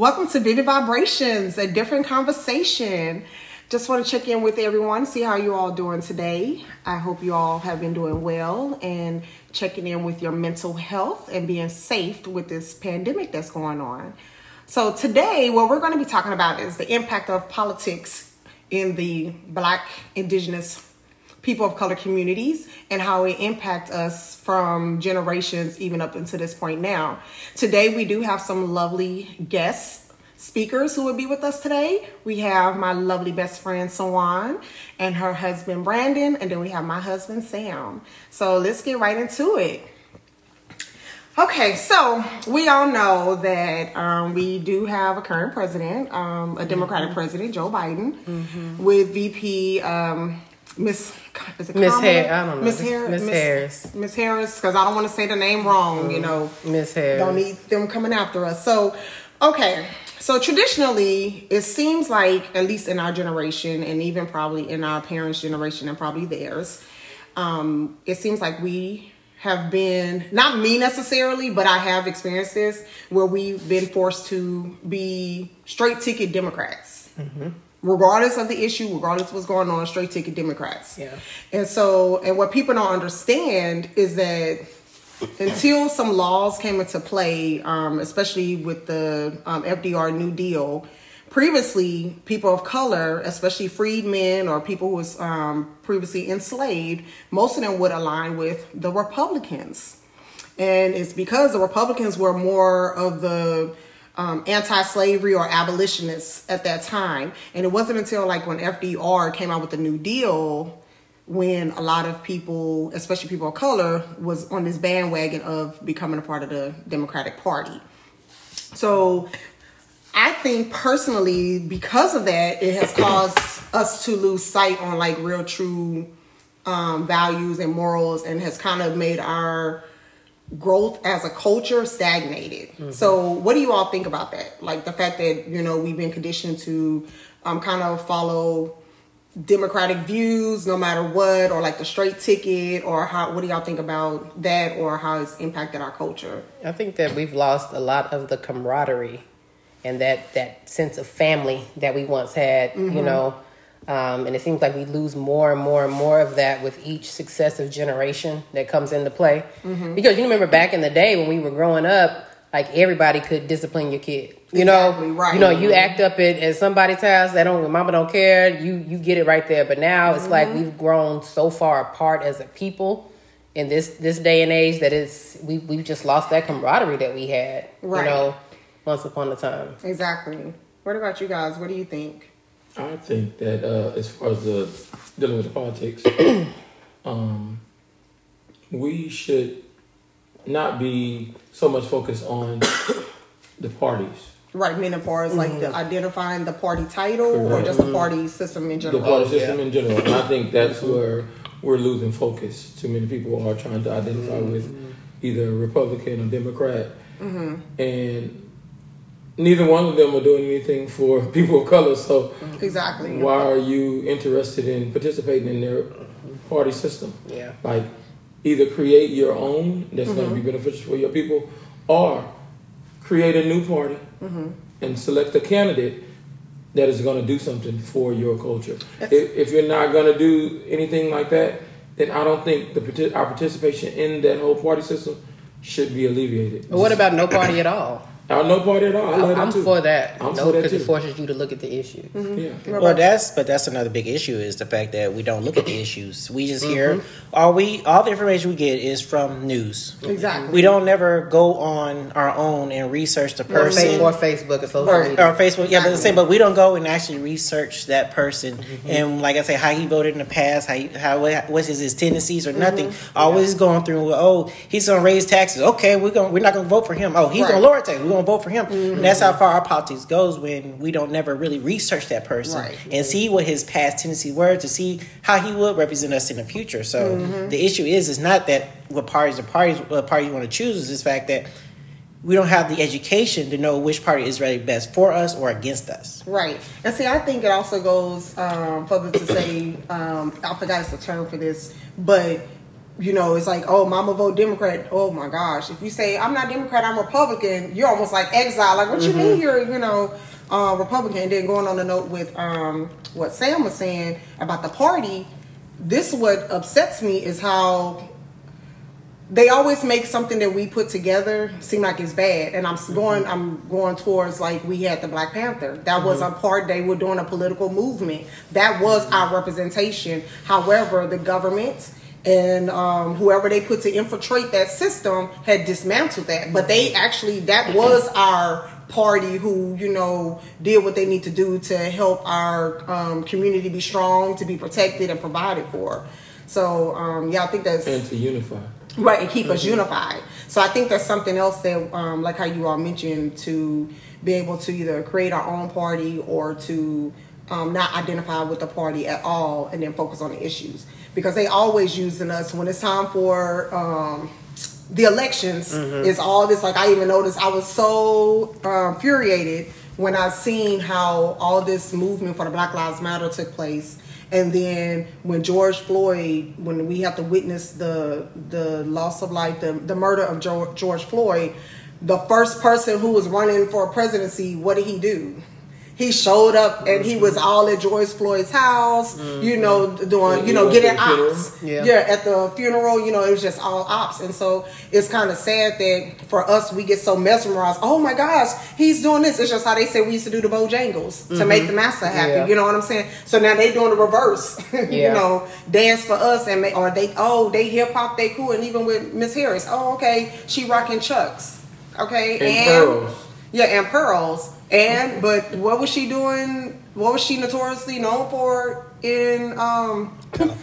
Welcome to Vivid Vibrations, a different conversation. Just want to check in with everyone, see how you all doing today. I hope you all have been doing well and checking in with your mental health and being safe with this pandemic that's going on. So today, what we're going to be talking about is the impact of politics in the Black, Indigenous, people of color communities and how it impacts us from generations even up until this point now. Today we do have some lovely guests speakers who will be with us today. We have my lovely best friend Sawan and her husband Brandon and then we have my husband Sam. So let's get right into it. Okay, so we all know that um, we do have a current president, um, a Democratic mm-hmm. president, Joe Biden, mm-hmm. with VP um, Miss Miss Harris. I don't know. Miss Harris. Miss Harris. Miss Harris, because I don't want to say the name wrong. Mm. You know, Miss Harris. Don't need them coming after us. So, okay. So traditionally, it seems like at least in our generation, and even probably in our parents' generation, and probably theirs, um, it seems like we have been not me necessarily, but I have experienced this where we've been forced to be straight ticket Democrats. Mm-hmm regardless of the issue, regardless of what's going on, straight ticket Democrats. Yeah. And so, and what people don't understand is that until some laws came into play, um, especially with the um, FDR New Deal, previously people of color, especially freedmen or people who was um, previously enslaved, most of them would align with the Republicans. And it's because the Republicans were more of the um, anti-slavery or abolitionists at that time. And it wasn't until like when FDR came out with the New Deal when a lot of people, especially people of color, was on this bandwagon of becoming a part of the Democratic Party. So I think personally, because of that, it has caused us to lose sight on like real true um, values and morals and has kind of made our growth as a culture stagnated. Mm-hmm. So, what do you all think about that? Like the fact that you know we've been conditioned to um, kind of follow democratic views no matter what, or like the straight ticket, or how? What do y'all think about that, or how it's impacted our culture? I think that we've lost a lot of the camaraderie and that that sense of family that we once had. Mm-hmm. You know um, and it seems like we lose more and more and more of that with each successive generation that comes into play. Mm-hmm. Because you remember back in the day when we were growing up, like everybody could discipline your kid. You exactly, know, right. you know, you act up at, at somebody's house. They don't, mama don't care. You you get it right there. But now it's mm-hmm. like we've grown so far apart as a people in this this day and age that it's we we've just lost that camaraderie that we had. Right. You know, once upon a time. Exactly. What about you guys? What do you think? I think that uh, as far as the dealing with the politics, um, we should not be so much focused on the parties. Right, meaning as far as like mm-hmm. the identifying the party title Correct. or just the party system in general. The party system yeah. in general, and I think that's mm-hmm. where we're losing focus. Too many people are trying to identify mm-hmm. with either Republican or Democrat, mm-hmm. and neither one of them are doing anything for people of color. So exactly, why are you interested in participating in their party system? Yeah, like either create your own that's mm-hmm. going to be beneficial for your people, or create a new party mm-hmm. and select a candidate that is going to do something for your culture. If, if, you're not going to do anything like that, then I don't think the our participation in that whole party system should be alleviated. what about no party at all? I no party at all. I am for that. I'm no, for that because it forces you to look at the issue. Mm-hmm. Yeah. Well, that's but that's another big issue is the fact that we don't look at the issues. We just mm-hmm. hear all we all the information we get is from news. Exactly. We don't never go on our own and research the person or Facebook or social media. or Facebook. Yeah, but the same. But we don't go and actually research that person mm-hmm. and like I say, how he voted in the past, how he, how what's his, his tendencies or nothing. Mm-hmm. Always yeah. going through. Oh, he's gonna raise taxes. Okay, we're gonna we're not gonna vote for him. Oh, he's right. gonna lower taxes. We're gonna vote for him. Mm-hmm. And that's how far our politics goes when we don't never really research that person right. and see what his past tendencies were to see how he would represent us in the future. So mm-hmm. the issue is is not that what parties are parties what party you want to choose is this fact that we don't have the education to know which party is really best for us or against us. Right. And see, I think it also goes um, further to say, um, I forgot it's a term for this, but you know, it's like, oh, mama vote Democrat. Oh my gosh. If you say I'm not Democrat, I'm Republican, you're almost like exile. Like, what you mean you're, you know, uh, Republican? And then going on the note with um, what Sam was saying about the party, this what upsets me is how they always make something that we put together seem like it's bad and i'm s- going i'm going towards like we had the black panther that was a part they were doing a political movement that was our representation however the government and um, whoever they put to infiltrate that system had dismantled that. But they actually that was our party who you know did what they need to do to help our um, community be strong to be protected and provided for. So um, yeah i think that's and to unify. right and keep us unified. So i think that's something else that um, like how you all mentioned to be able to either create our own party or to um, not identify with the party at all and then focus on the issues because they always using us when it's time for um, the elections. Is all this like i even noticed i was so um, infuriated when i seen how all this movement for the black lives matter took place. And then when George Floyd, when we have to witness the the loss of life, the, the murder of George, George Floyd, the first person who was running for a presidency, what did he do? He showed up and he was mm-hmm. all at George Floyd's house, you mm-hmm. know, doing, you know, He went to getting ops. Yeah. yeah, at the funeral, you know, it was just all ops. And so it's kind of sad that for us, we get so mesmerized. Oh my gosh, he's doing this. It's just how they say we used to do the Bojangles to mm-hmm. make the massa happy. Yeah. You know what I'm saying? So now they doing the reverse. yeah. you know, dance for us and make, or they, oh, they hip hop, they cool. And even with Miss Harris, oh, okay, she rocking chucks. Okay. And pearls. Yeah, and pearls. And, but what was she doing? What was she notoriously known for in um,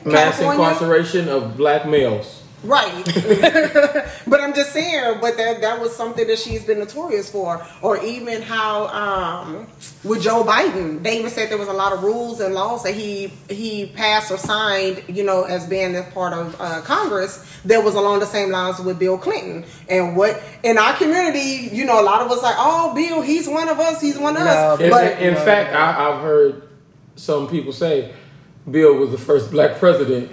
Mass California? incarceration of black males. Right. but I'm just saying, but that that was something that she's been notorious for. Or even how um with Joe Biden, they even said there was a lot of rules and laws that he he passed or signed, you know, as being a part of uh, Congress that was along the same lines with Bill Clinton. And what in our community, you know, a lot of us like, oh, Bill, he's one of us, he's one of No, us. In, But in fact, I, I've heard some people say Bill was the first black president.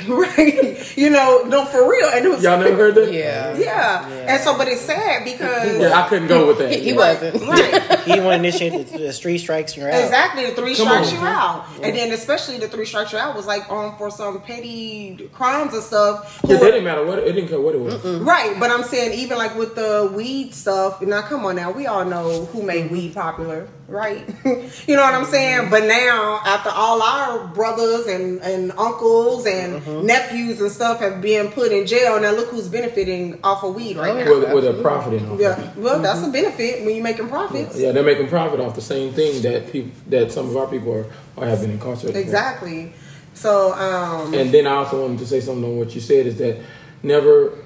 right, you know, no, for real. And it was Y'all never heard that? Yeah. yeah. And so, but it's sad because Yeah, I couldn't go with that. He, he wasn't. right. He want to initiate the, the street strikes and you're out. Exactly, the three Come strikes on. you out, and then especially the three strikes you out was like on for some petty crimes and stuff. Yeah, Who- they didn't matter what it didn't care what it was. right, but I'm saying even like with the weed stuff. Now, come on, now we all know who made weed popular, right? you know what I'm saying? Mm-hmm. But now, after all our brothers and and uncles and mm-hmm. nephews and stuff have been put in jail, now look who's benefiting off of weed right oh, now. yeah. With, with a profiting. Yeah, of well, that's a mm-hmm. benefit when you're making profits. Yeah, they're making profit off the same thing that people that some of our people are, are have been incarcerated. for. Exactly. So, um, And then I also wanted to say something on what you said is that never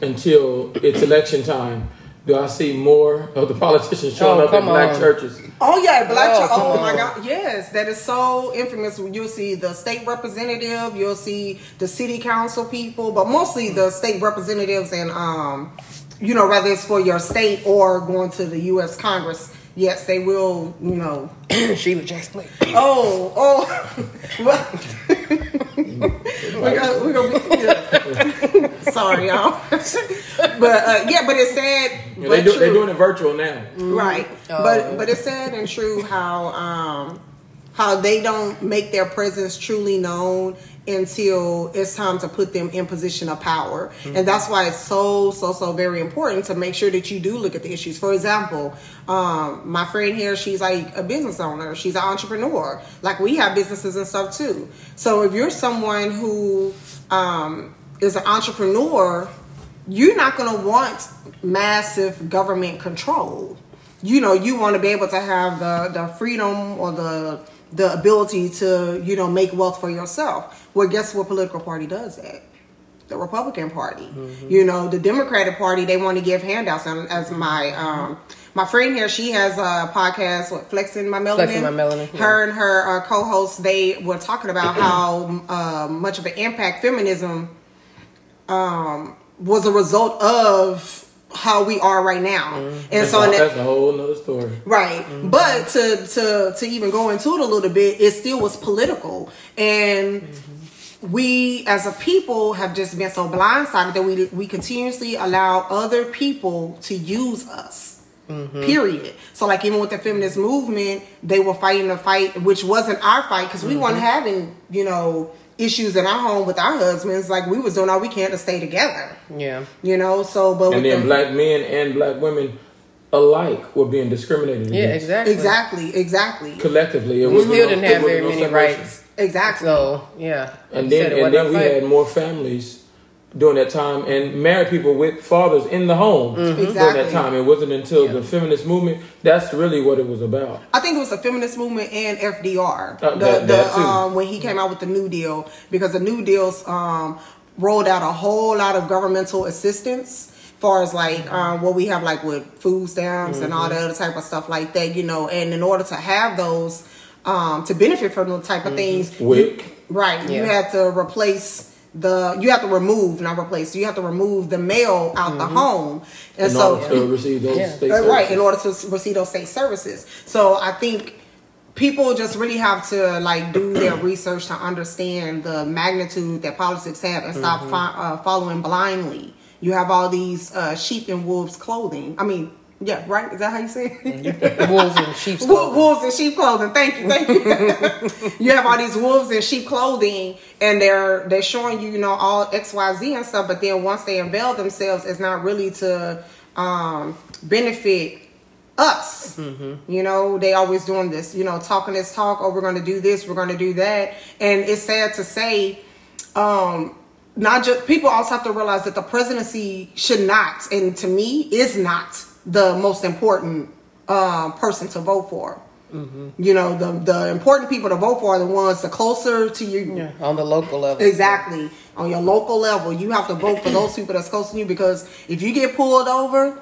until it's election time do I see more of the politicians showing Oh, up in come black on. churches. Oh yeah, black Oh, church. come Oh my god, yes, that is so infamous. You'll see the state representative, you'll see the city council people, but mostly the state representatives and um, you know, whether it's for your state or going to the U.S. Congress. Yes, they will. You know. Sheila Jackson. Lee. Oh, oh. well, we're gonna, we're gonna be, yeah. sorry, y'all. but uh, yeah, but it's sad. Yeah, but they do, true. they're doing it virtual now. Right. Oh. But but it's sad and true how um how they don't make their presence truly known until it's time to put them in position of power. And that's why it's so so so very important to make sure that you do look at the issues. For example, um my friend here, she's like a business owner. She's an entrepreneur. Like we have businesses and stuff too. So if you're someone who um is an entrepreneur, you're not going to want massive government control. You know, you want to be able to have the, the freedom or the the ability to, you know, make wealth for yourself. Well, guess what political party does that? The Republican Party. You know, the Democratic Party, they want to give handouts. And as my um my friend here, she has a podcast, with Flexing My Melanin? Flexing My Melanin, yeah. Her and her uh, co-host, they were talking about how uh, much of an impact feminism um, was a result of how we are right now. Mm-hmm. And That's, so a, that, that's a whole nother story. Right. Mm-hmm. But to to to even go into it a little bit, it still was political. And mm-hmm. we as a people have just been so blindsided that we we continuously allow other people to use us. Period. So like even with the feminist movement, they were fighting a fight which wasn't our fight because we weren't having you know issues in our home with our husbands. Like we was doing all we can to stay together. Yeah. You know. So but And then the- black men and black women alike were being discriminated Yeah, against. exactly. exactly, exactly, Collectively, it We was still no- didn't have very no many separation. rights. exactly. So yeah. And then and then we fight. had more families during that time and married people with fathers in the home during that time. It wasn't until the feminist movement that's really what it was about. I think it was the feminist movement and FDR. Uh, the that- the that too. um, when he came out with the New Deal because the New Deals um, rolled out a whole lot of governmental assistance. Far as like um, what we have like with food stamps and Mm-hmm. all the other type of stuff like that, you know, and in order to have those um, to benefit from those type of things, you- WIC. right? You Yeah. have to replace the you have to remove not replace you have to remove the mail out the home, and In so order to receive those Yeah. state uh, right in order to receive those state services. So i think people just really have to like do their research to understand the magnitude that politics have and stop Mm-hmm. fi- uh, following blindly. You have all these uh, sheep and wolves clothing i mean yeah right is that how you say it wolves in clothing. wolves in sheep clothing. Thank you, thank you. you have all these wolves in sheep clothing, and they're they're showing you, you know, all X, Y, Z and stuff. But then once they unveil themselves, it's not really to um, benefit us. You know, they always doing this. You know, talking this talk. Oh, we're going to do this. We're going to do that. And it's sad to say. Um, not just people also have to realize that the presidency should not, and to me, is not the most important uh, person to vote for. You know, the the important people to vote for are the ones the closer to you. Yeah, on the local level. Exactly. On your local level, you have to vote for those people that's close to you because if you get pulled over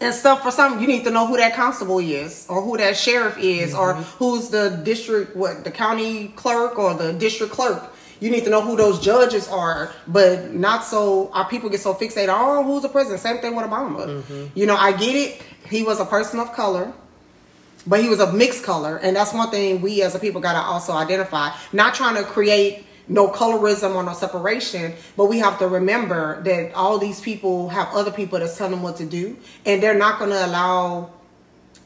and stuff for something, you need to know who that constable is or who that sheriff is or who's the district, what, the county clerk or the district clerk. You need to know who those judges are, but not so our people get so fixated. Oh, who's the president? Same thing with Obama. Mm-hmm. You know, I get it. He was a person of color but he was of mixed color and that's one thing we as a people got to also identify not trying to create no colorism or no separation but we have to remember that all these people have other people that's telling them what to do and they're not going to allow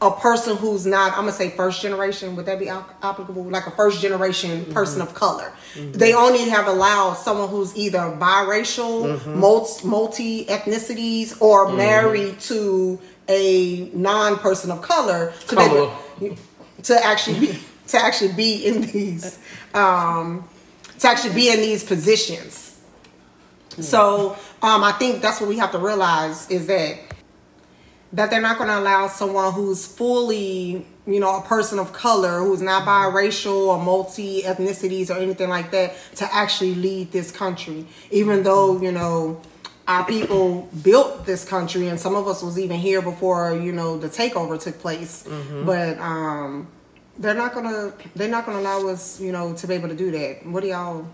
a person who's not i'm gonna say first generation would that be applicable? Like a first generation mm-hmm. person of color. Mm-hmm. They only have allowed someone who's either biracial mm-hmm. multi, multi ethnicities or married to a non-person of color to, be to actually be to actually be in these um to actually be in these positions. Hmm. So um i think that's what we have to realize is that that they're not going to allow someone who's fully, you know, a person of color, who's not biracial or multi ethnicities or anything like that, to actually lead this country. Even though, you know, our people built this country and some of us was even here before, you know, the takeover took place. But um they're not gonna they're not gonna allow us, you know, to be able to do that. What do y'all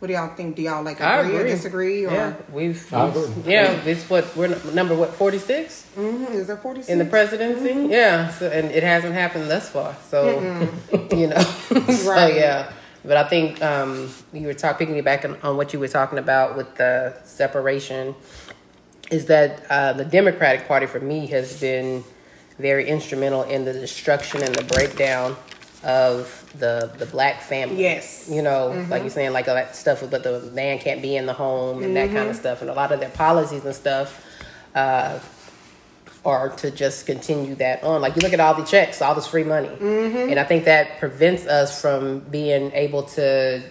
what do y'all think? Do y'all like I agree, or agree. disagree or Yeah, we've. I agree. Yeah, it's what we're number what forty six Mhm, is that 46? in the presidency. Yeah, so and it hasn't happened thus far. So you know, so Right. yeah. But I think um, you were talking picking back on, on what you were talking about with the separation. Is that uh, the Democratic Party for me has been very instrumental in the destruction and the breakdown of the the black family. Yes. You know, like you're saying, like all that stuff but the man can't be in the home and that kind of stuff, and a lot of their policies and stuff uh, are to just continue that on. Like you look at all the checks, all this free money, and I think that prevents us from being able to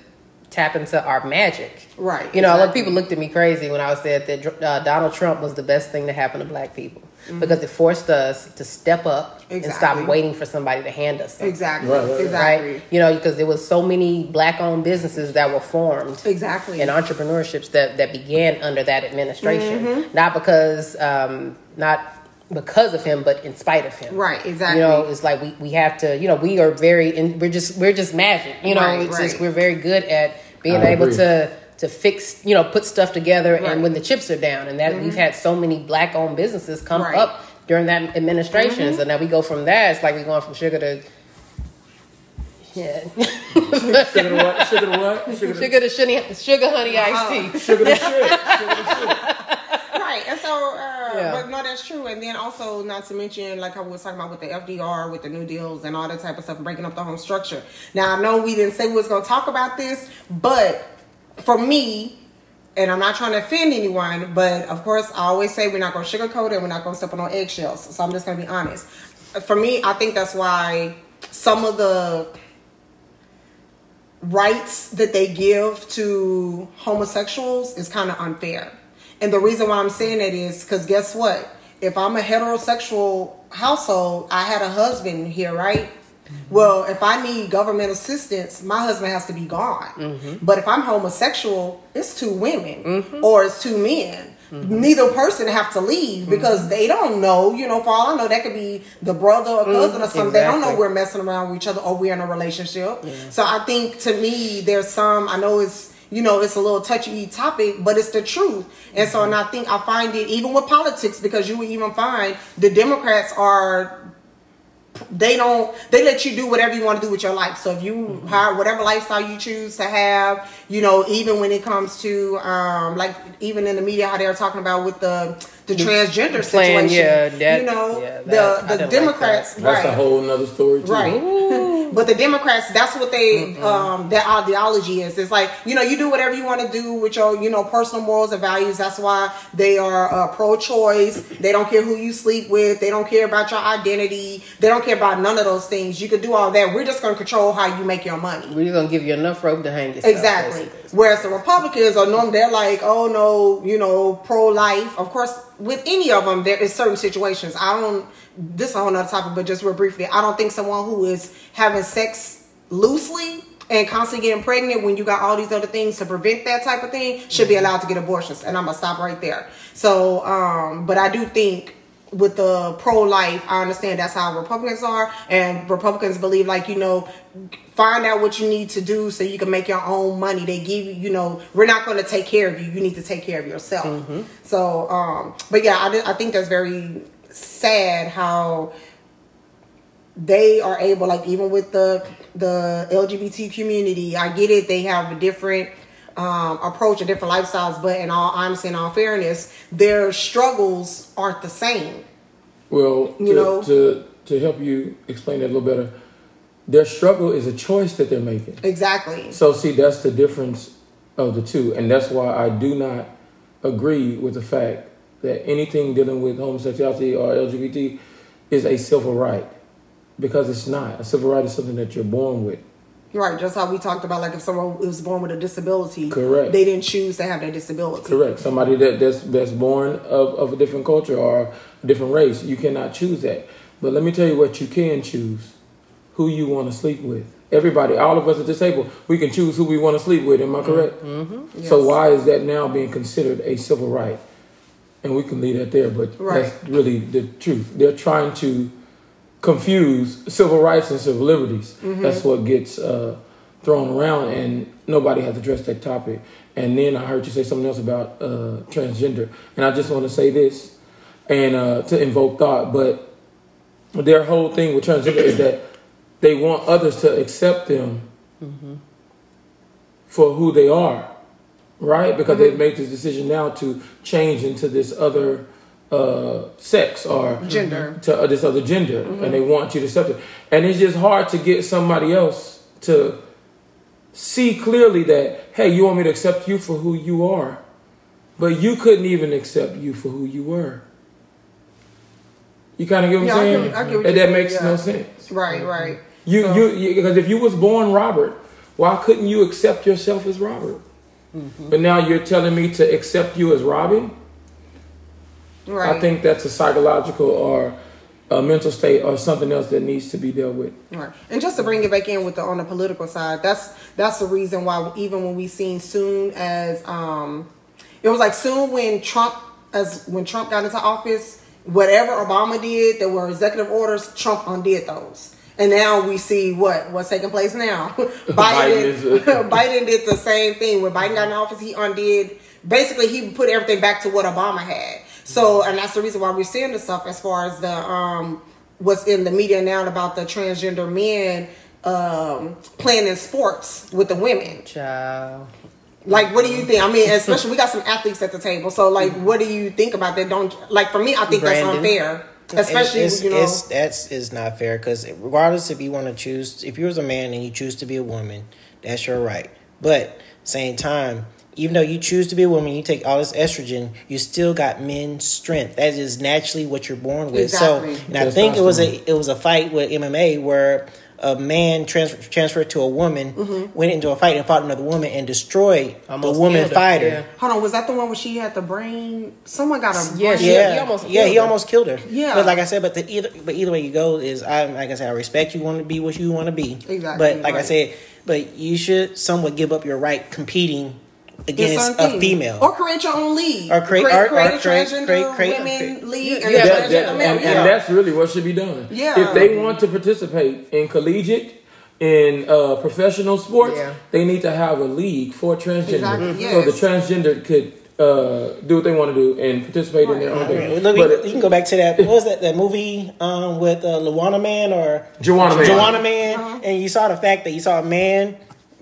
tap into our magic. Right, You know, a lot of exactly. people looked at me crazy when I said that uh, Donald Trump was the best thing to happen to black people because it forced us to step up and Mm-hmm. Stop waiting for somebody to hand us something. Exactly. Right, right, right. Exactly. Right, you know, because there was so many black-owned businesses that were formed, Exactly. and entrepreneurships that that began under that administration. Mm-hmm. Not because, um, not because of him, but in spite of him. Right, exactly. You know, it's like we, we have to. You know, we are very. In, we're just we're just magic. You know, Right, it's right. just we're very good at being I able agree. to to fix. You know, put stuff together, Right. Mm-hmm. and when the chips are down, and that we've had so many black-owned businesses come Right. Mm-hmm. up during that administration. So now we go from that. It's like we're going from sugar to Yeah. Sugar the what? Sugar the what? Sugar the, sugar the sugar, sugar honey iced tea. sugar the shit. Sugar the shit. Right, and so, uh, Yeah. but no, that's true. And then also, not to mention, like I was talking about with the FDR, with the New Deals, and all that type of stuff, breaking up the home structure. Now, I know we didn't say we was going to talk about this, but for me, and I'm not trying to offend anyone, but of course, I always say we're not going to sugarcoat it, we're not going to step on eggshells. So I'm just going to be honest. For me, I think that's why some of the rights that they give to homosexuals is kind of unfair. And the reason why I'm saying that is because guess what? If I'm a heterosexual household, I had a husband here, right? Well, if I need government assistance, my husband has to be gone. Mm-hmm. But if I'm homosexual, it's two women mm-hmm. or it's two men. Mm-hmm. Neither person have to leave because they don't know. You know, for all I know, that could be the brother or cousin or something. They don't know we're messing around with each other or we're in a relationship. So I think to me, there's some. I know it's you know it's a little touchy topic, but it's the truth. And so, and I think I find it even with politics because you would even find the Democrats are they don't they let you do whatever you want to do with your life. So if you hire whatever lifestyle you choose to have you know even when it comes to um like even in the media how they're talking about with the the transgender plan, situation yeah, that- you know yeah, that- the the didn't like democrats that. That's right a whole nother story too. Right. But the Democrats, that's what they um their ideology is. It's like, you know, you do whatever you want to do with your, you know, personal morals and values. That's why they are uh, pro choice. They don't care who you sleep with. They don't care about your identity. They don't care about none of those things. You could do all that. We're just gonna control how you make your money. We're gonna give you enough rope to hang yourself. Exactly. Whereas the Republicans are known, they're like, oh no, you know, pro life. Of course, with any of them, there is certain situations. I don't. This is a whole nother topic, but just real briefly, I don't think someone who is having sex loosely and constantly getting pregnant when you got all these other things to prevent that type of thing should be allowed to get abortions. And I'm gonna stop right there. So, um, but I do think with the pro life, I understand that's how Republicans are, and Republicans believe like you know, find out what you need to do so you can make your own money. They give you, you know, we're not going to take care of you. You need to take care of yourself. So, um, but yeah, I, I think that's very sad how they are able like even with the the lgbt community i get it they have a different um, approach and different lifestyles but in all honesty and all fairness their struggles aren't the same Well, to, You know? to to help you explain that a little better, their struggle is a choice that they're making. exactly So see, that's the difference of the two, and that's why I do not agree with the fact that anything dealing with homosexuality or LGBT is a civil right, because it's not. A civil right is something that you're born with. Right just how we talked about like if someone was born with a disability Correct. they didn't choose to have that disability Correct. Somebody that, that's that's born of, of a different culture or a different race, you cannot choose that. But let me tell you what you can choose: who you want to sleep with. Everybody, all of us are disabled. we can choose who we want to sleep with. Am I correct? Mm-hmm. So why is that now being considered a civil right? And we can leave that there, but Right. that's really the truth. They're trying to confuse civil rights and civil liberties. Mm-hmm. That's what gets uh, thrown around, and nobody has addressed that topic. And then I heard you say something else about uh, transgender, and I just want to say this, and uh, to invoke thought, but their whole thing with transgender is that they want others to accept them for who they are, right? Because they've made this decision now to change into this other uh, sex or Gender. to uh, this other gender, and they want you to accept it. And it's just hard to get somebody else to see clearly that, hey, you want me to accept you for who you are, but you couldn't even accept you for who you were. You kind of get what Yeah, I I'm get saying? I get what and that makes yeah. no sense. right right You, So- you, because if you was born Robert, why couldn't you accept yourself as Robert? Mm-hmm. But now you're telling me to accept you as Robin. Right I think that's a psychological or a mental state or something else that needs to be dealt with. Right. And just to bring it back in with the on the political side, that's that's the reason why even when we seen soon as um it was like soon when Trump as when Trump got into office, whatever Obama did, there were executive orders, Trump undid those. And now we see what what's taking place now. Biden Biden Biden did the same thing. When Biden got in office, he undid basically he put everything back to what Obama had. So and that's the reason why we're seeing the stuff as far as the um what's in the media now about the transgender men um, playing in sports with the women. Child. Like, what do you think? I mean, especially we got some athletes at the table. So, like, what do you think about that? Don't like for me. I think Brandon. that's unfair, especially it's, you know. it's, that's is not fair because regardless if you want to choose if you're a man and you choose to be a woman that's your right but same time even though you choose to be a woman you take all this estrogen you still got men's strength that is naturally what you're born with Exactly. so and i think it was a it was a fight with mma where a man trans- transferred to a woman Mm-hmm. went into a fight and fought another woman and destroyed Almost the woman fighter yeah. Hold on, was that the one where she had the brain? Someone got a Yeah, brain. yeah, he almost yeah, killed he her. almost killed her. Yeah. but like I said, but the either, but either way you go is, I like I said, I respect you want to be what you want to be. Exactly, But like I said, but you should somewhat give up your right competing in against a female. or create your own league, Or create- create, or- or create a create- transgender create- create- women league Yeah, and yeah, That- that- and, male. and yeah. that's really what should be done. Yeah. If they want to participate in collegiate, in uh, professional sports, Yeah. they need to have a league for transgender, Exactly, so the transgender could uh, do what they want to do and participate in their own I thing. mean, look, But you, you can go back to that. What was that? That movie um, with uh, Luana Man or Juwanna Mann. Juwanna Mann, Uh-huh. and you saw the fact that you saw a man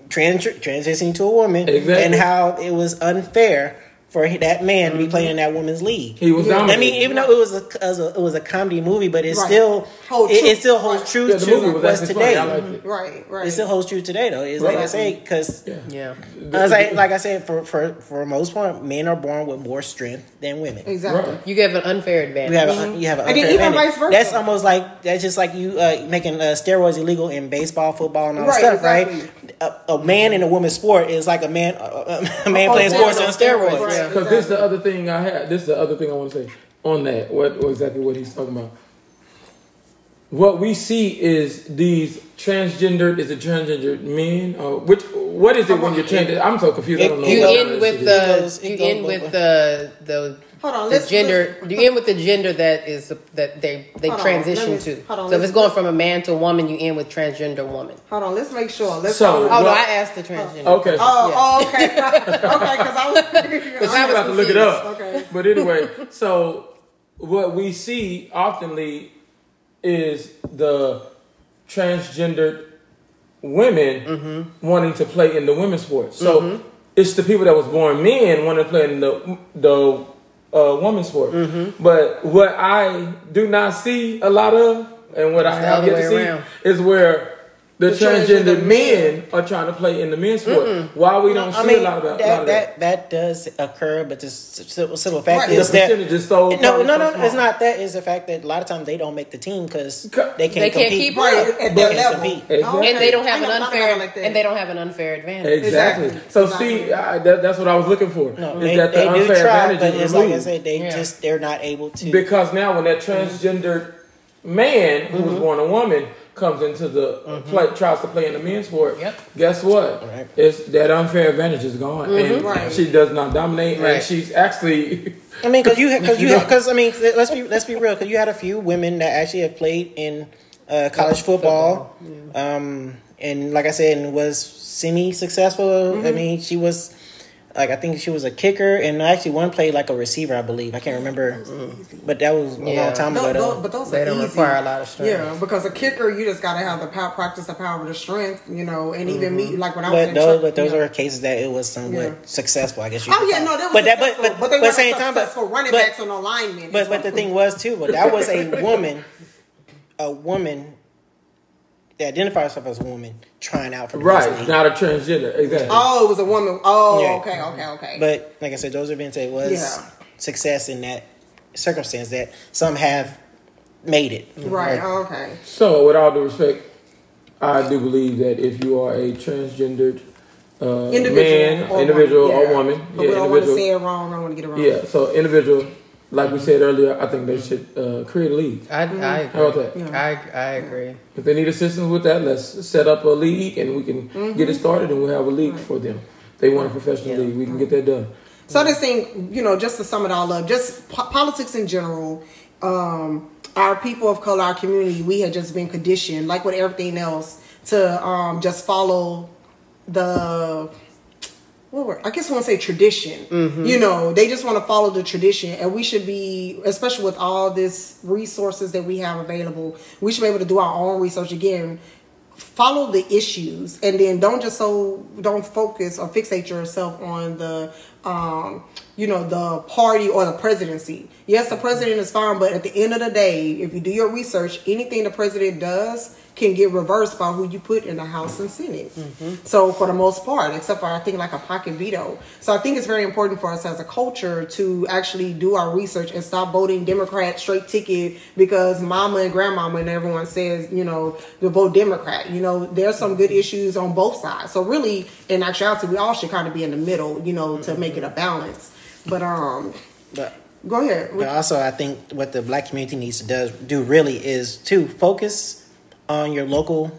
trans- transitioning to a woman, Exactly. and how it was unfair for that man to be playing in that woman's league. He was Yeah. I mean, even though it was a, a it was a comedy movie, but it Right. still Hold it, it still holds Right. true yeah, to movie was what's today. funny. I liked it. right, right. It still holds true today, though. It's like I say, because Yeah. I say, like I said, for for for most part, men are born with more strength than women. exactly. Right. You have an unfair advantage. You have a, you have an And then unfair even advantage. vice versa. That's almost like that's just like you uh, making uh, steroids illegal in baseball, football, and all that stuff, exactly. right? A, a man in a woman's sport is like a man uh, a man Oh, playing sports on on steroids. Steroids. Yeah. Because this is the other thing I had. This is the other thing I want to say on that. What what exactly what he's talking about? What we see is these transgendered. Is it transgendered men? Or which? What is it when you're transgender? I'm so confused. I don't know. You It what end with the you goes end with the the Hold on, the let's- gender. let's- You end with the gender that is that they they Hold on, transition let me- to. hold on, so if it's going from a man to a woman, you end with transgender woman. Hold on, let's make sure. Let's So- Oh go- no, I asked the transgender. Okay. Oh, Yeah. oh, okay, okay, because I was. Because I I'm was about to look it up. Okay. But anyway, so what we see oftenly is the transgendered women Mm-hmm. wanting to play in the women's sports. So it's the people that was born men wanting to play in the the uh, women's sport. Mm-hmm. But what I do not see a lot of, and what I It's the have yet to see, around. is where. The, The transgender transgender men are trying to play in the men's sport. Why we don't see mean, a lot of that? that, lot of that that does occur, but the simple, simple fact Right. The is that percentage is so no, probably no, no, it's not that. It's the fact that a lot of times they don't make the team because they can't They can't compete. keep Right, up. at They their can't level. compete. Exactly. And they don't have I an never thought about unfair like and they don't have an unfair advantage. Exactly. Exactly. So Exactly. see, I, that, that's what I was looking for. No, is they, that the they do unfair try, advantage but is it's like I said, they Yeah. just they're not able to. because now when that mm-hmm. transgendered man who Mm-hmm. was born a woman comes into the play, tries to play in the men's sport. Yep. Guess what? Right. It's that unfair advantage is gone, and Mm-hmm. Right. she does not dominate, and she's actually. I mean, because you because you because I mean, let's be let's be real. Because you had a few women that actually have played in uh, college football, um, and like I said, and was semi successful. Mm-hmm. I mean, she was like I think she was a kicker, and actually one played like a receiver, I believe. I can't remember, mm. but that was a Yeah. long time No, ago. Though. but those They are don't easy. require a lot of strength. Yeah, because a kicker, you just gotta have the power, practice the power, the strength, you know, and even mm-hmm. me, like when I was But in those, church, but those you know. are cases that it was somewhat Yeah. successful, I guess. You Oh yeah, no, it. they were but that, successful, but but, but they but weren't same time, but, successful running but, backs or no linemen. But but the thing was too, but that was a woman, a woman that identified herself as a woman trying out for the right, Disney. not a transgender. Exactly. oh, it was a woman. Oh, Yeah. okay, okay, okay. But like I said, those have been said was Yeah. success in that circumstance that some have made it. right, Or- oh, okay. So, with all due respect, I do believe that if you are a transgendered uh, Individual, man, or individual, woman, or yeah. woman, But yeah, we don't want to individual, say it wrong. I don't want to get it wrong. Yeah, so individual, like we said earlier, I think they should uh, create a league. I, I How agree. about that? I, I agree. If they need assistance with that, let's set up a league and we can get it started and we'll have a league for them. They want a professional Yeah. league, we can get that done. So this thing, you know, just to sum it all up, just po- politics in general, um, our people of color, our community, we had just been conditioned, like with everything else, to um, just follow the. I guess I want to say tradition. You know, they just want to follow the tradition, and we should be, especially with all this resources that we have available, we should be able to do our own research again. follow the issues and then don't just so don't focus or fixate yourself on the um you know the party or the presidency. Yes the president is fine but at the end of the day if you do your research anything the president does can get reversed by who you put in the house and senate. Mm-hmm. So for the most part except for i think like a pocket veto. So i think it's very important for us as a culture to actually do our research and stop voting democrat straight ticket because mama and grandmama and everyone says you know to vote democrat. You know there's some good mm-hmm. issues on both sides. So really in actuality we all should kind of be in the middle you know to mm-hmm. make it a balance but um But go ahead But also, I think what the black community needs to does, do really is to focus on your local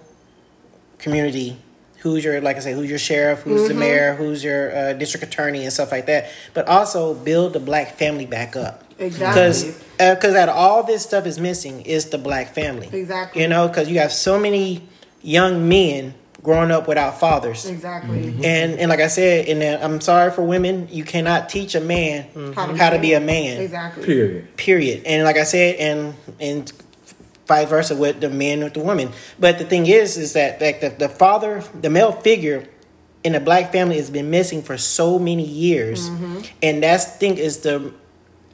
community. Who's your, like I say, who's your sheriff, who's Mm-hmm. the mayor, who's your uh, district attorney, and stuff like that. But also build the black family back up. Exactly. Because because out of all this stuff is missing is the black family. Exactly. You know, because you have so many young men growing up without fathers. exactly. And and like I said, and uh, I'm sorry for women, you cannot teach a man how to, be a man. Exactly. Period. period. And like i said and and vice versa with the men with the women but the thing is is that like the, the father the male figure in a black family has been missing for so many years. Mm-hmm. and that's thing is the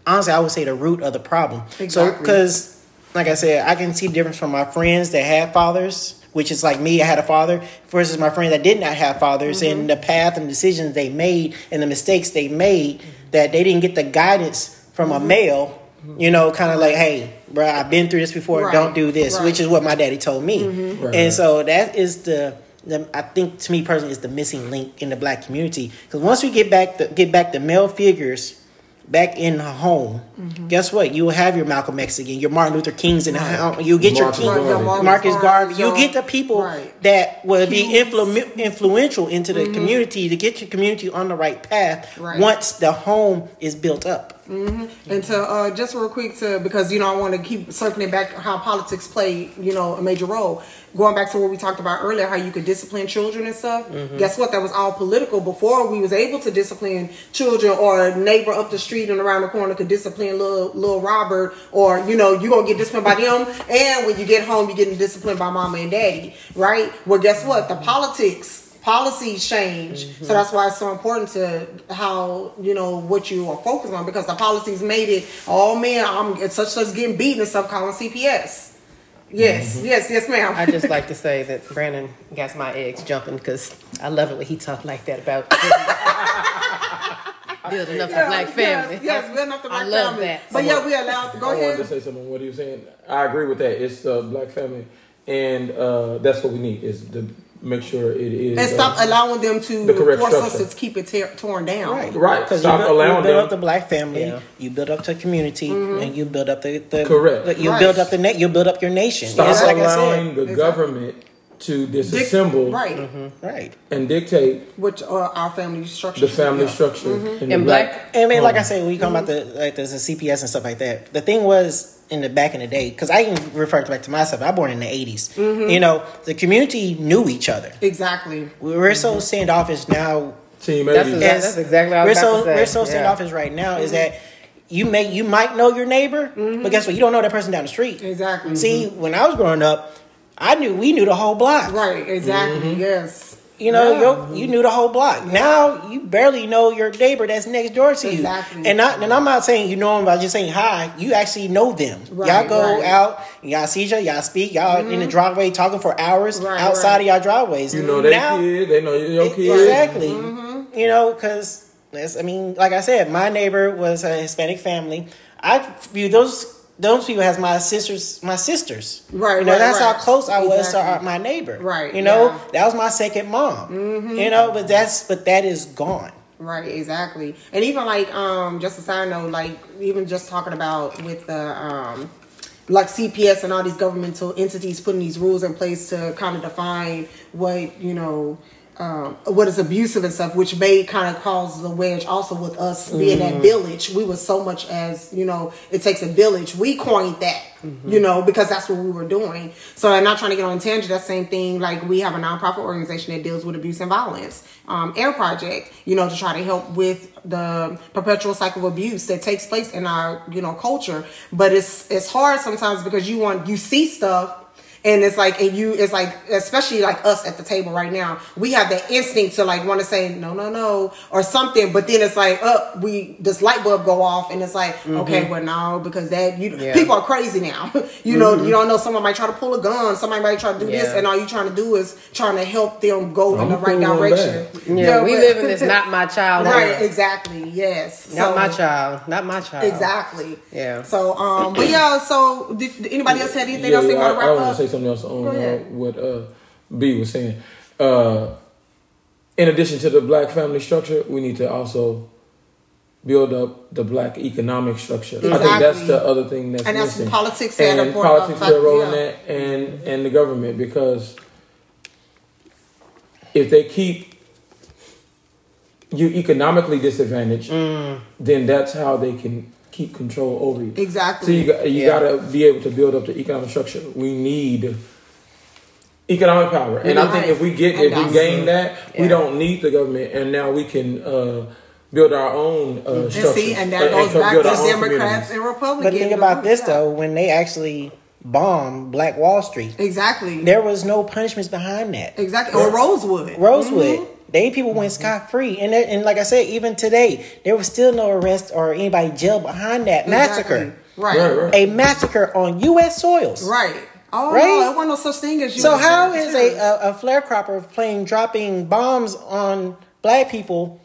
honestly i would say the root of the problem. So because like i said i can see the difference from my friends that had fathers which is like me, I had a father, versus my friends that did not have fathers, Mm-hmm. and the path and decisions they made and the mistakes they made that they didn't get the guidance from Mm-hmm. a male, you know, kind of like, hey, bro, I've been through this before, Right, don't do this, right. Mm-hmm. which is what my daddy told me. Right. And so that is the, the, I think to me personally, is the missing link in the black community. Because once we get back the, get back the male figures back in the home, Mm-hmm. guess what? You will have your Malcolm X again, your Martin Luther Kings in the home. You get your Marcus King, Garvey. Your Marcus Garvey. You your- get the people right. that will be influ- influential into the community to get your community on the right path Right. once the home is built up. And to uh, just real quick to because you know I want to keep circling back how politics play you know a major role. Going back to what we talked about earlier, how you could discipline children and stuff. Guess what? That was all political before we was able to discipline children or a neighbor up the street and around the corner could discipline little little Robert or you know you gonna get disciplined by them. And when you get home, you're getting disciplined by mama and daddy, right? Well, guess what? The politics policies change so that's why it's so important to how you know what you are focused on because the policies made it oh man i'm it's such such getting beaten and stuff calling cps yes yes yes ma'am I just like to say that Brandon got my eggs jumping because I love it when he talk like that about building up the Yeah, black family. yes, yes building up the I love family that. but yeah we allowed to go I wanted to ahead say something. What he was saying, I agree with that. It's uh, black family, and uh, that's what we need is to make sure it is. and stop uh, allowing them to the correct force us to keep it tear torn down Right. Because Stop you, build, allowing you build them- up the black family, Yeah. you build up the community, mm-hmm. and you build up the, the Correct. the- you Right. build up the na- you build up your nation. Stop It's like I said, allowing the Exactly. government to Dic- disassemble right mm-hmm. right. and dictate which uh, our family structure the family Yeah. structure mm-hmm. in the And black, I mean, like I home. said, when you come about the like there's a CPS and stuff like that. The thing was in the back in the day, because I can refer back to myself. I born in the 80s. Mm-hmm. You know, the community knew each other. exactly We We're so mm-hmm. standoffish now. Team That's exactly- That's exactly what we're was about so to say. we're so Yeah. standoffish right now. Is mm-hmm. that you may you might know your neighbor, but guess what? You don't know that person down the street. exactly See, when I was growing up, I knew we knew the whole block. right exactly Mm-hmm. yes You know, Yeah. yo, you knew the whole block. Now you barely know your neighbor that's next door to you. Exactly. And not, and I'm not saying you know them by just saying hi. You actually know them. Right, y'all go right. Mm-hmm. out, y'all see each other, y'all speak, y'all in the driveway talking for hours Right, outside right. of y'all driveways. You know they now, kid, they know your kid. Exactly. Mm-hmm. You know, because I mean, like I said, my neighbor was a Hispanic family. I view those those people as my sisters, my sisters. Right, You know, right, that's right. how close I was to Exactly. our, my neighbor. Right, You know, yeah. Mm-hmm. that was my second mom. You know, but that's but that is gone. Right, exactly. And even like um just a side note, like even just talking about with the um like CPS and all these governmental entities putting these rules in place to kind of define what, you know, um, what is abusive and stuff, which may kind of cause the wedge also with us being that village. We were so much as, you know, it takes a village. We coined that, you know, because that's what we were doing. So I'm not trying to get on tangent. That same thing, like we have a nonprofit organization that deals with abuse and violence, um, Air Project, you know, to try to help with the perpetual cycle of abuse that takes place in our, you know, culture. But it's it's hard sometimes because you want you see stuff and it's like and you it's like especially like us at the table right now we have that instinct to like want to say no no no or something but then it's like oh we this light bulb go off and it's like okay well no because that you Yeah. people are crazy now you know you don't know someone might try to pull a gun somebody might try to do this and all you trying to do is trying to help them go in I'm the right direction Yeah, we but- live in this not my child. right era. exactly yes Not So- my child. Not my child. Exactly. Yeah. So, um, but yeah. So, did, did anybody else have anything Yeah, else they yeah, want to I, I wrap up? Something else on uh, what uh, B was saying. Uh, in addition to the black family structure, we need to also build up the black economic structure. I think that's the other thing that's And that's missing. politics had a and politics play a role in that, and and the government because if they keep you economically disadvantaged, Mm. then that's how they can keep control over you. Exactly. So you got, you Yeah. got to be able to build up the economic structure. We need economic power, and I think if we get if we gain that, we don't need the government, and now we can uh, build our own uh, and structure. see, and that goes co- back to Democrats communities. and Republicans. But think about this though, when they actually bombed Black Wall Street, Exactly. there was no punishments behind that. Exactly. Or Rosewood. Rosewood. Mhm. They people went scot free, and there- and like I said, even today there was still no arrest or anybody jailed behind that massacre. Exactly. Right. Right, Right. right. A massacre on U.S. soils. Oh Right? no, it wasn't no such thing as you. So how is a, a, a flare cropper playing dropping bombs on black people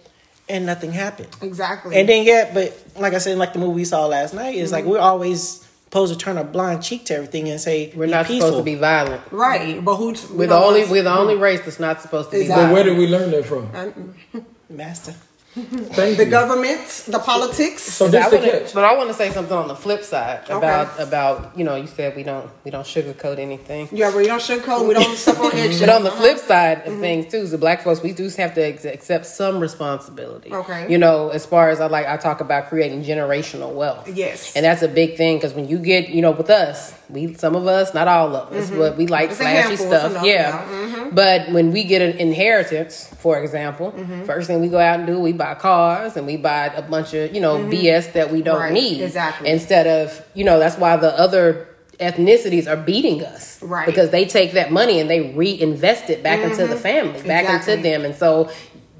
and nothing happened? exactly? And then yeah, but like I said, like the movie we saw last night, is Mm-hmm. like we're always supposed to turn a blind cheek to everything and say We're not peaceful. supposed to be violent. right, but who? We're the only we're the only race that's not supposed to be Exactly. But where did we learn that from? master. Thank the you. government, the politics. So I just wanna, but I want to say something on the flip side Okay. about about you know you said we don't we don't sugarcoat anything. Yeah, we don't sugarcoat. We don't step on eggshells. But on the flip side Mm-hmm. of things too, the black folks we do have to ex- accept some responsibility. Okay. You know, as far as I like, I talk about creating generational wealth. Yes. And that's a big thing because when you get, you know, with us, we some of us, not all of us, but we like Mm-hmm. It's flashy stuff. enough, yeah. yeah. Mm-hmm. But when we get an inheritance, for example, Mm-hmm. first thing we go out and do, we buy cars and we buy a bunch of, you know, BS that we don't Mm-hmm. Right, need. exactly. Instead of, you know, that's why the other ethnicities are beating us. Right. Because they take that money and they reinvest it back into the family, back Mm-hmm. Exactly. into them. And so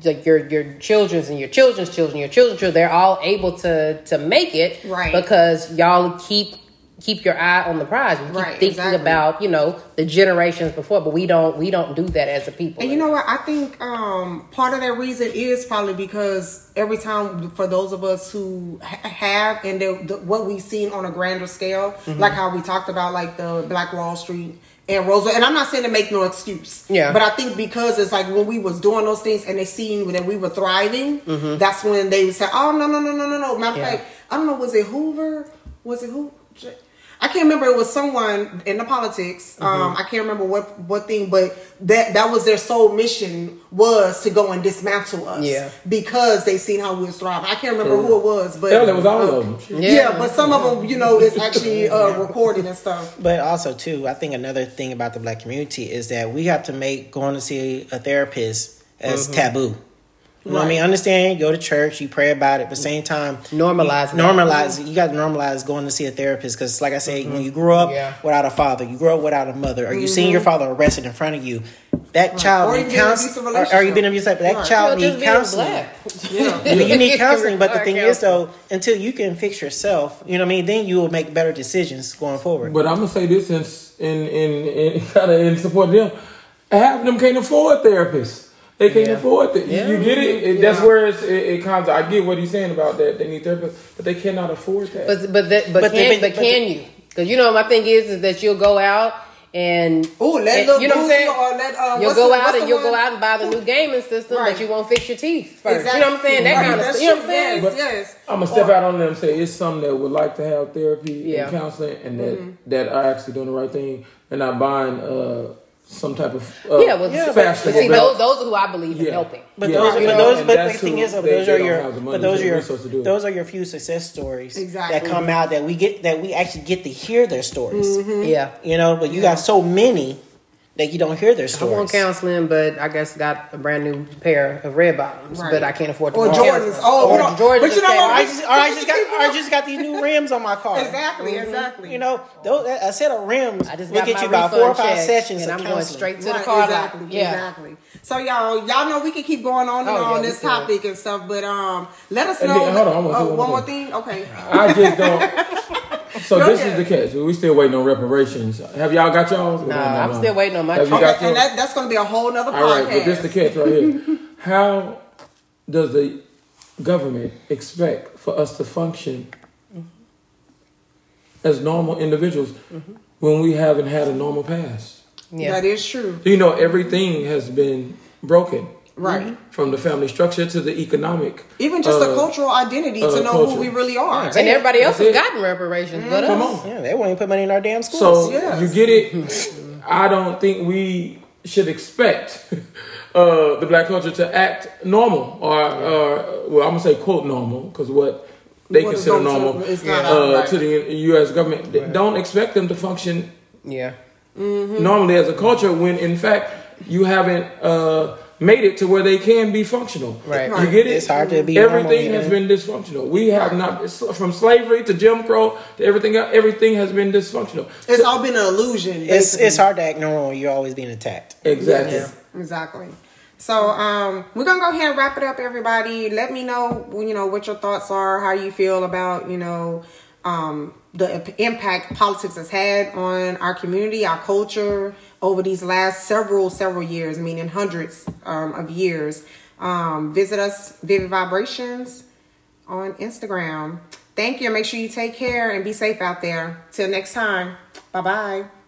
like your your children's and your children's children, your children's children, they're all able to to make it Right. because y'all keep keep your eye on the prize. You keep Right, thinking exactly. about, you know, the generations before, but we don't we don't do that as a people. And you know what? I think um, part of that reason is probably because every time, for those of us who ha- have and the, the, what we've seen on a grander scale, Mm-hmm. like how we talked about, like the Black Wall Street and Rosa. And I'm not saying to make no excuse, Yeah. But I think because it's like when we was doing those things and they seen that we were thriving, Mm-hmm. that's when they would say, "Oh no, no, no, no, no, no." Matter of Yeah. fact, I don't know. Was it Hoover? Was it who? I can't remember. It was someone in the politics. Mm-hmm. Um, I can't remember what what thing, but that that was their sole mission was to go and dismantle us. Yeah. because they seen how we was thriving. I can't remember who it was, but Hell, it was all of them. Yeah. Yeah. but some of them, you know, it's actually uh, recorded and stuff. But also too, I think another thing about the black community is that we have to make going to see a therapist as taboo. You know what I mean? Understand, you go to church, you pray about it, but same time, Normalize you- normalize. You got to normalize going to see a therapist because, like I say, when you grow up Yeah. without a father, you grow up without a mother, or you seen your mm-hmm. father arrested in front of you, that child Or need you been in an counseling, abusive or, or you been in relationship. abusive, that Right. child Well, just need being counseling. black. Yeah, you need counseling, but the Require thing is, though, until you can fix yourself, you know what I mean, then you will make better decisions going forward. But I'm gonna say this in in in, in kind of in support of them. Half of them can't afford therapists. They can't Yeah. afford it. You- Yeah. You get it? It- That's where it's, it, it comes. I get what he's saying about that. They need therapists, but they cannot afford that. But but that, but, But can they- but, but can you? Because you know my thing is is that you'll go out and Oh, let and- you know what I'm saying. Or let, uh, you'll go the- out and you'll go out and buy the new gaming system, Right. but you won't fix your teeth first. Exactly. You know what I'm saying? That Right, kind of that's stuff. You know what I'm saying? Yes, yes. I'm gonna step Or- out on them and say it's some that would like to have therapy Yeah. and counseling, and that Mm-hmm. that are actually doing the right thing and not buying uh, some type of uh, Yeah, well, Yeah, but- but see, those those are who I believe in Yeah. helping. But Yeah. those, You but know, those, but the thing who is, though, they- those they are your, have the money but those are your, resources to do it. those are your few success stories Exactly. that come out that we get that we actually get to hear their stories. Yeah. You know, but you got so many that you don't hear their I stories. want counseling, but I guess got a brand new pair of red bottoms, Right. but I can't afford to Or buy Jordans. Oh, or Jordans but you know what? I just, or I just got, or I just got these new rims on my car. Exactly, exactly. You know, those, a set of rims I just will get you about four or five check, sessions and of I'm going counseling. straight to the Right, car lot. exactly, Yeah. exactly. So y'all, y'all know we can keep going on and Oh, on yeah, this topic and stuff, but um, let us know. then- hold on, I wanna say oh, one one more more thing. Okay. I just don't. So Go this ahead. is the catch. We still waiting on reparations. Have y'all got y'all's? No, I'm still waiting on my Have you check. got Okay, and yours? that, that's going to be a whole nother All right, but this the catch right here. How does the government expect for us to function as normal individuals mm-hmm. when we haven't had a normal past? Yeah. That is true. You know, everything has been broken. Right. From the family structure to the economic. Even just the uh, cultural identity uh, to know culture. who we really are. and everybody else That's has it. gotten reparations, but Come us. on. Yeah, they won't even put money in our damn schools. So Yes. you get it. I don't think we should expect uh, the black culture to act normal, or, or well, I'm gonna say quote normal because what they What is consider normal to- normal it's not uh, right. to the U.S. government. They Don't expect them to function Yeah. Mm-hmm. normally as a culture when, in fact, you haven't uh, made it to where they can be functional. Right. You get it? It's hard to be normal Everything has been dysfunctional. We have not from slavery to Jim Crow to everything. else, Everything has been dysfunctional. It's all been an illusion. it's basically. it's hard to act normal when you're always being attacked. Exactly. Yes, exactly. So um, we're gonna go ahead and wrap it up, everybody. Let me know, you know, what your thoughts are, how you feel about, you know, um, the imp- impact politics has had on our community, our culture over these last several several years. I mean, in hundreds um, of years. Um, visit us, Vivid Vibrations, on Instagram. Thank you. Make sure you take care and be safe out there. Till next time. Bye bye.